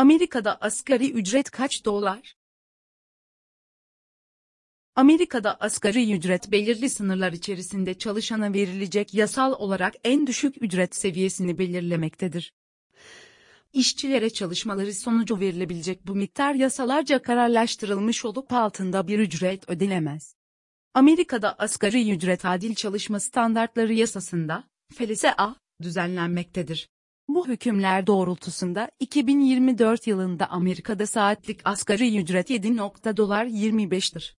Amerika'da asgari ücret kaç dolar? Amerika'da asgari ücret belirli sınırlar içerisinde çalışana verilecek yasal olarak en düşük ücret seviyesini belirlemektedir. İşçilere çalışmaları sonucu verilebilecek bu miktar yasalarca kararlaştırılmış olup altında bir ücret ödenemez. Amerika'da asgari ücret adil çalışma standartları yasasında, FLSA, düzenlenmektedir. Bu hükümler doğrultusunda 2024 yılında Amerika'da saatlik asgari ücret 7. dolar 25'tir.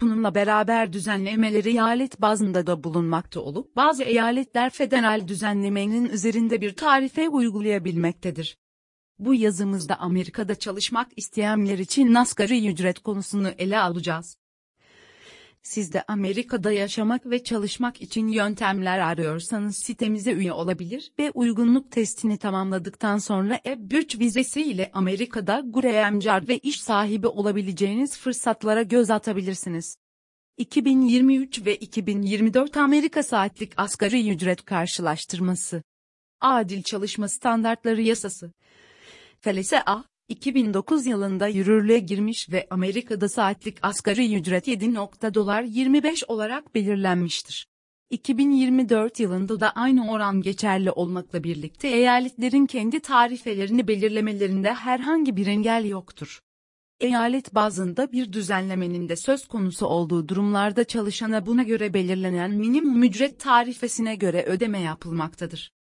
Bununla beraber düzenlemeleri eyalet bazında da bulunmakta olup bazı eyaletler federal düzenlemenin üzerinde bir tarife uygulayabilmektedir. Bu yazımızda Amerika'da çalışmak isteyenler için asgari ücret konusunu ele alacağız. Siz de Amerika'da yaşamak ve çalışmak için yöntemler arıyorsanız sitemize üye olabilir ve uygunluk testini tamamladıktan sonra E3 vizesi ile Amerika'da green ve iş sahibi olabileceğiniz fırsatlara göz atabilirsiniz. 2023 ve 2024 Amerika Saatlik Asgari Ücret Karşılaştırması Adil Çalışma Standartları Yasası FLSA 2009 yılında yürürlüğe girmiş ve Amerika'da saatlik asgari ücret 7. dolar 25 olarak belirlenmiştir. 2024 yılında da aynı oran geçerli olmakla birlikte eyaletlerin kendi tarifelerini belirlemelerinde herhangi bir engel yoktur. Eyalet bazında bir düzenlemenin de söz konusu olduğu durumlarda çalışana buna göre belirlenen minimum ücret tarifesine göre ödeme yapılmaktadır.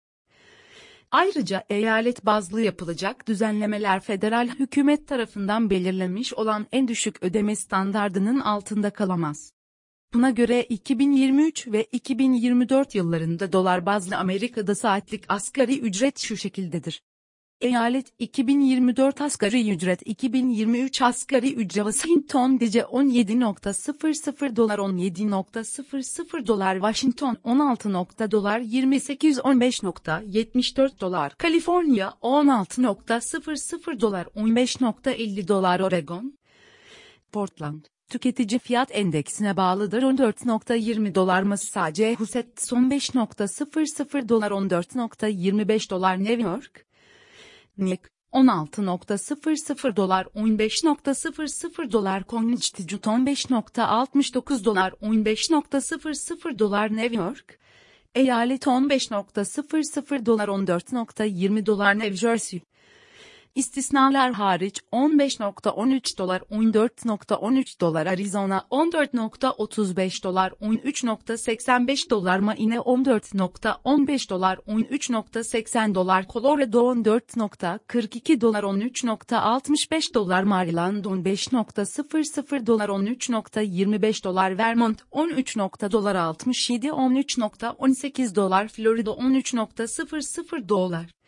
Ayrıca eyalet bazlı yapılacak düzenlemeler federal hükümet tarafından belirlenmiş olan en düşük ödeme standardının altında kalamaz. Buna göre 2023 ve 2024 yıllarında dolar bazlı Amerika'da saatlik asgari ücret şu şekildedir. Eyalet 2024 asgari ücret 2023 asgari ücret. Washington DC 17.00 dolar 17.00 dolar. Washington 16. dolar 28.15.74 dolar. Kaliforniya 16.00 dolar 15.50 dolar. Oregon Portland Tüketici fiyat endeksine bağlıdır 14.20 dolar. Massachusetts 15.00 dolar 14.25 dolar. New York NIK 16.00 dolar 15.00 dolar Connecticut 15.69 dolar 15.00 dolar New York Eyalet 15.00 dolar 14.20 dolar New Jersey İstisnalar hariç 15.13 dolar 14.13 dolar Arizona 14.35 dolar 13.85 dolar Maine 14.15 dolar 13.80 dolar Colorado 14.42 dolar 13.65 dolar Maryland 15.00 dolar 13.25 dolar Vermont 13. dolar 67 13.18 dolar Florida 13.00 dolar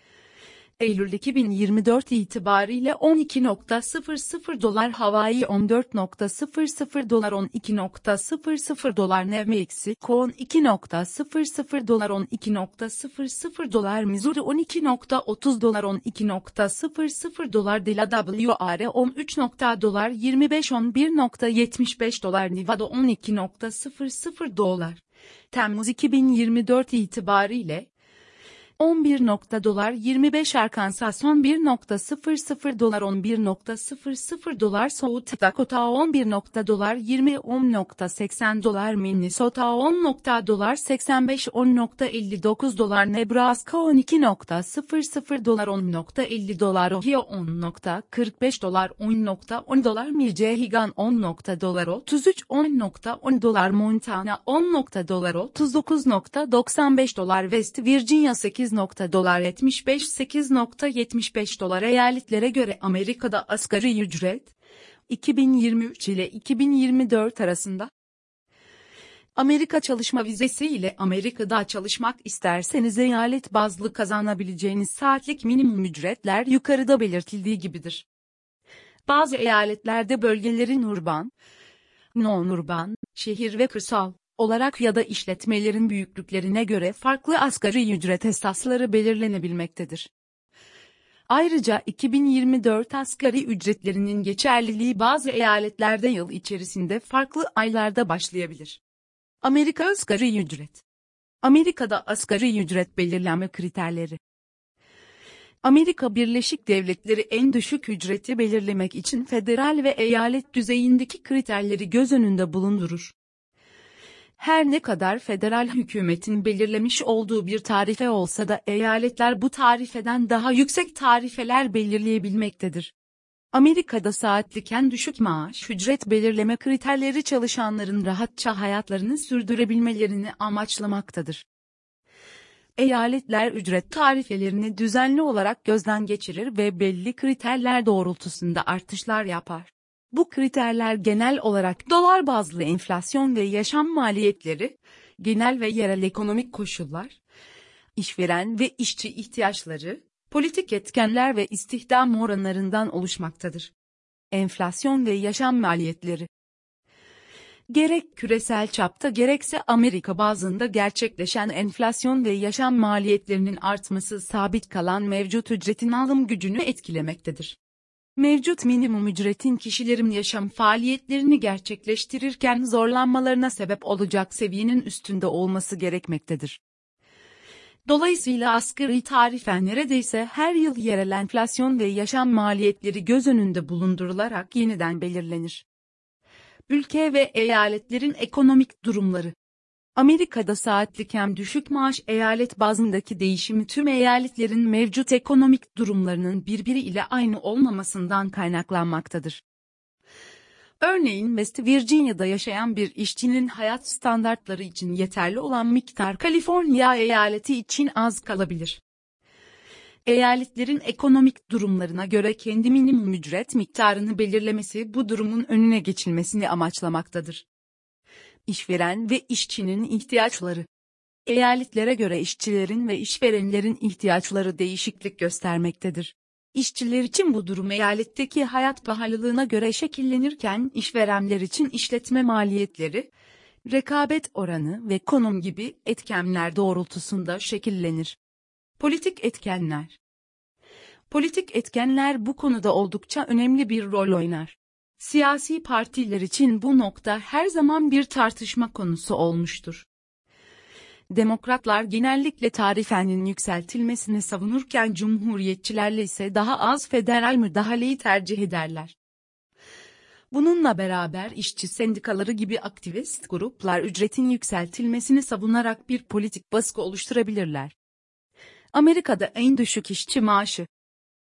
Eylül 2024 itibariyle 12.00 dolar Hawaii 14.00 dolar 12.00 dolar New Mexico 12.00 dolar 12.00 dolar Missouri 12.30 dolar 12.00 dolar Delaware WR 13. dolar 25 11.75 dolar Nevada 12.00 dolar Temmuz 2024 itibariyle 11. dolar 25 Arkansas 11.00 dolar 11.00 dolar South Dakota 11. dolar 20 10.80 dolar Minnesota 10. dolar 85 10.59 dolar Nebraska 12.00 dolar 10.50 dolar Ohio 10.45 dolar 10.10 dolar Michigan 10. dolar 33 10.10 dolar Montana 10. dolar 39.95 dolar West Virginia 8 8 dolar 75 8.75 dolar eyaletlere göre Amerika'da asgari ücret 2023 ile 2024 arasında Amerika çalışma vizesi ile Amerika'da çalışmak isterseniz eyalet bazlı kazanabileceğiniz saatlik minimum ücretler yukarıda belirtildiği gibidir. Bazı eyaletlerde bölgelerin urban, non-urban, şehir ve kırsal olarak ya da işletmelerin büyüklüklerine göre farklı asgari ücret esasları belirlenebilmektedir. Ayrıca 2024 asgari ücretlerinin geçerliliği bazı eyaletlerde yıl içerisinde farklı aylarda başlayabilir. Amerika asgari ücret Amerika'da asgari ücret belirlenme kriterleri Amerika Birleşik Devletleri en düşük ücreti belirlemek için federal ve eyalet düzeyindeki kriterleri göz önünde bulundurur. Her ne kadar federal hükümetin belirlemiş olduğu bir tarife olsa da eyaletler bu tarifeden daha yüksek tarifeler belirleyebilmektedir. Amerika'da saatlik en düşük maaş ücret belirleme kriterleri çalışanların rahatça hayatlarını sürdürebilmelerini amaçlamaktadır. Eyaletler ücret tarifelerini düzenli olarak gözden geçirir ve belli kriterler doğrultusunda artışlar yapar. Bu kriterler genel olarak dolar bazlı enflasyon ve yaşam maliyetleri, genel ve yerel ekonomik koşullar, işveren ve işçi ihtiyaçları, politik etkenler ve istihdam oranlarından oluşmaktadır. Enflasyon ve yaşam maliyetleri Gerek küresel çapta gerekse Amerika bazında gerçekleşen enflasyon ve yaşam maliyetlerinin artması sabit kalan mevcut ücretin alım gücünü etkilemektedir. Mevcut minimum ücretin kişilerin yaşam faaliyetlerini gerçekleştirirken zorlanmalarına sebep olacak seviyenin üstünde olması gerekmektedir. Dolayısıyla asgari tarife neredeyse her yıl yerel enflasyon ve yaşam maliyetleri göz önünde bulundurularak yeniden belirlenir. Ülke ve eyaletlerin ekonomik durumları Amerika'da saatlik hem düşük maaş eyalet bazındaki değişimi tüm eyaletlerin mevcut ekonomik durumlarının birbiriyle aynı olmamasından kaynaklanmaktadır. Örneğin West Virginia'da yaşayan bir işçinin hayat standartları için yeterli olan miktar Kaliforniya eyaleti için az kalabilir. Eyaletlerin ekonomik durumlarına göre kendi minimum ücret miktarını belirlemesi bu durumun önüne geçilmesini amaçlamaktadır. İşveren ve işçinin ihtiyaçları Eyaletlere göre işçilerin ve işverenlerin ihtiyaçları değişiklik göstermektedir. İşçiler için bu durum eyaletteki hayat pahalılığına göre şekillenirken işverenler için işletme maliyetleri, rekabet oranı ve konum gibi etkenler doğrultusunda şekillenir. Politik etkenler Politik etkenler bu konuda oldukça önemli bir rol oynar. Siyasi partiler için bu nokta her zaman bir tartışma konusu olmuştur. Demokratlar genellikle tarifenin yükseltilmesini savunurken cumhuriyetçilerle ise daha az federal müdahaleyi tercih ederler. Bununla beraber işçi sendikaları gibi aktivist gruplar ücretin yükseltilmesini savunarak bir politik baskı oluşturabilirler. Amerika'da en düşük işçi maaşı.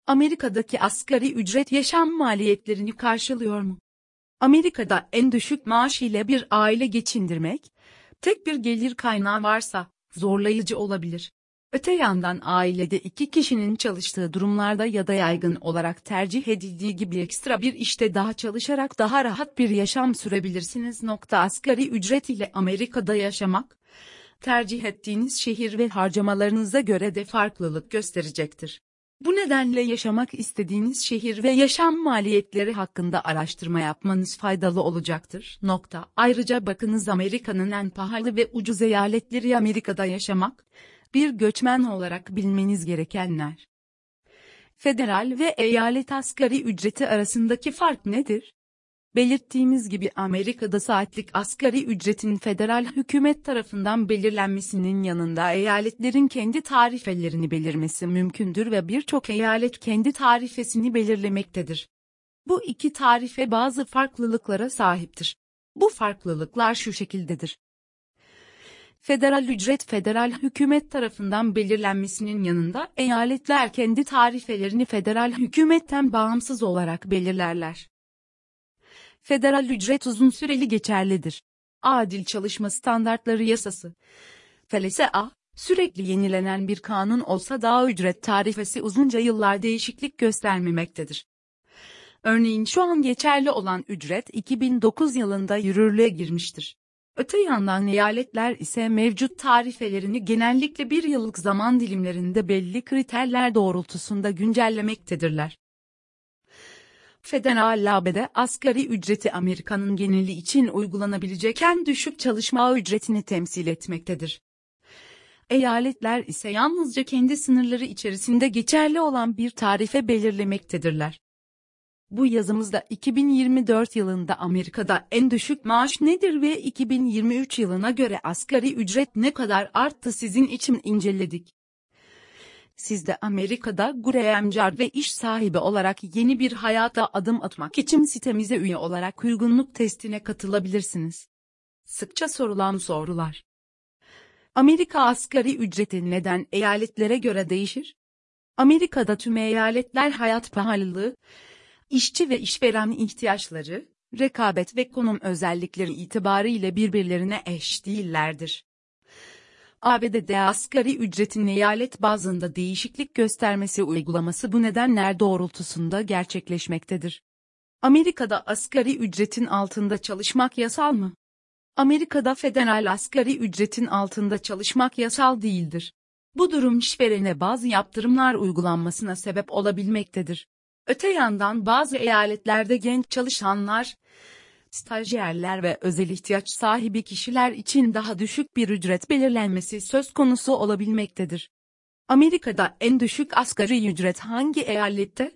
Amerika'daki asgari ücret yaşam maliyetlerini karşılıyor mu? Amerika'da en düşük maaş ile bir aile geçindirmek, tek bir gelir kaynağı varsa, zorlayıcı olabilir. Öte yandan ailede iki kişinin çalıştığı durumlarda ya da yaygın olarak tercih edildiği gibi ekstra bir işte daha çalışarak daha rahat bir yaşam sürebilirsiniz. Nokta asgari ücret ile Amerika'da yaşamak, tercih ettiğiniz şehir ve harcamalarınıza göre de farklılık gösterecektir. Bu nedenle yaşamak istediğiniz şehir ve yaşam maliyetleri hakkında araştırma yapmanız faydalı olacaktır. Nokta. Ayrıca bakınız Amerika'nın en pahalı ve ucuz eyaletleri Amerika'da yaşamak, bir göçmen olarak bilmeniz gerekenler. Federal ve eyalet asgari ücreti arasındaki fark nedir? Belirttiğimiz gibi Amerika'da saatlik asgari ücretin federal hükümet tarafından belirlenmesinin yanında eyaletlerin kendi tarifelerini belirmesi mümkündür ve birçok eyalet kendi tarifesini belirlemektedir. Bu iki tarife bazı farklılıklara sahiptir. Bu farklılıklar şu şekildedir. Federal ücret federal hükümet tarafından belirlenmesinin yanında eyaletler kendi tarifelerini federal hükümetten bağımsız olarak belirlerler. Federal ücret uzun süreli geçerlidir. Adil Çalışma Standartları Yasası. FLSA, sürekli yenilenen bir kanun olsa daha ücret tarifesi uzunca yıllar değişiklik göstermemektedir. Örneğin şu an geçerli olan ücret 2009 yılında yürürlüğe girmiştir. Öte yandan eyaletler ise mevcut tarifelerini genellikle bir yıllık zaman dilimlerinde belli kriterler doğrultusunda güncellemektedirler. Federal labede asgari ücreti Amerika'nın geneli için uygulanabilecek en düşük çalışma ücretini temsil etmektedir. Eyaletler ise yalnızca kendi sınırları içerisinde geçerli olan bir tarife belirlemektedirler. Bu yazımızda 2024 yılında Amerika'da en düşük maaş nedir ve 2023 yılına göre asgari ücret ne kadar arttı sizin için inceledik. Siz de Amerika'da Graham ve iş sahibi olarak yeni bir hayata adım atmak için sitemize üye olarak uygunluk testine katılabilirsiniz. Sıkça sorulan sorular. Amerika asgari ücreti neden eyaletlere göre değişir? Amerika'da tüm eyaletler hayat pahalılığı, işçi ve işveren ihtiyaçları, rekabet ve konum özellikleri itibariyle birbirlerine eş değillerdir. ABD'de asgari ücretin eyalet bazında değişiklik göstermesi uygulaması bu nedenler doğrultusunda gerçekleşmektedir. Amerika'da asgari ücretin altında çalışmak yasal mı? Amerika'da federal asgari ücretin altında çalışmak yasal değildir. Bu durum işverene bazı yaptırımlar uygulanmasına sebep olabilmektedir. Öte yandan bazı eyaletlerde genç çalışanlar, stajyerler ve özel ihtiyaç sahibi kişiler için daha düşük bir ücret belirlenmesi söz konusu olabilmektedir. Amerika'da en düşük asgari ücret hangi eyalette?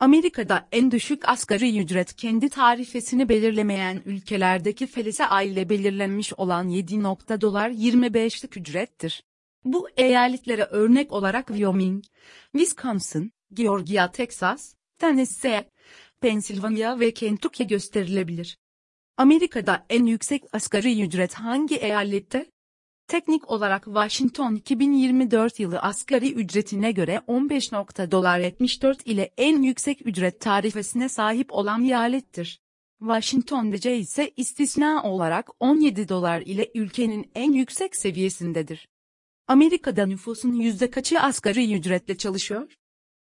Amerika'da en düşük asgari ücret kendi tarifesini belirlemeyen ülkelerdeki felise aile belirlenmiş olan 7. dolar 25'lik ücrettir. Bu eyaletlere örnek olarak Wyoming, Wisconsin, Georgia, Texas, Tennessee, Pennsylvania ve Kentucky gösterilebilir. Amerika'da en yüksek asgari ücret hangi eyalette? Teknik olarak Washington 2024 yılı asgari ücretine göre 15. dolar 74 ile en yüksek ücret tarifesine sahip olan eyalettir. Washington DC ise istisna olarak 17 dolar ile ülkenin en yüksek seviyesindedir. Amerika'da nüfusun yüzde kaçı asgari ücretle çalışıyor?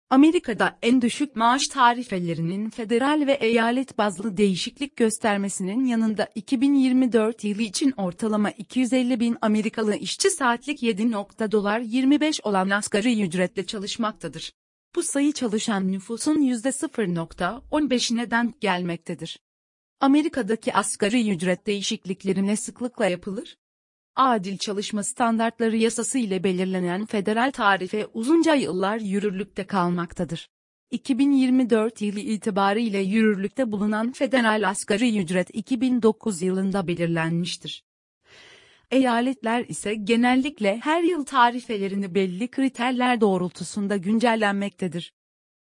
Amerika'da en düşük maaş tarifelerinin federal ve eyalet bazlı değişiklik göstermesinin yanında 2024 yılı için ortalama 250 bin Amerikalı işçi saatlik 7. dolar 25 olan asgari ücretle çalışmaktadır. Bu sayı çalışan nüfusun %0.15'ine denk gelmektedir. Amerika'daki asgari ücret değişiklikleri ne sıklıkla yapılır? Adil Çalışma Standartları Yasası ile belirlenen federal tarife uzunca yıllar yürürlükte kalmaktadır. 2024 yılı itibariyle yürürlükte bulunan federal asgari ücret 2009 yılında belirlenmiştir. Eyaletler ise genellikle her yıl tarifelerini belli kriterler doğrultusunda güncellenmektedir.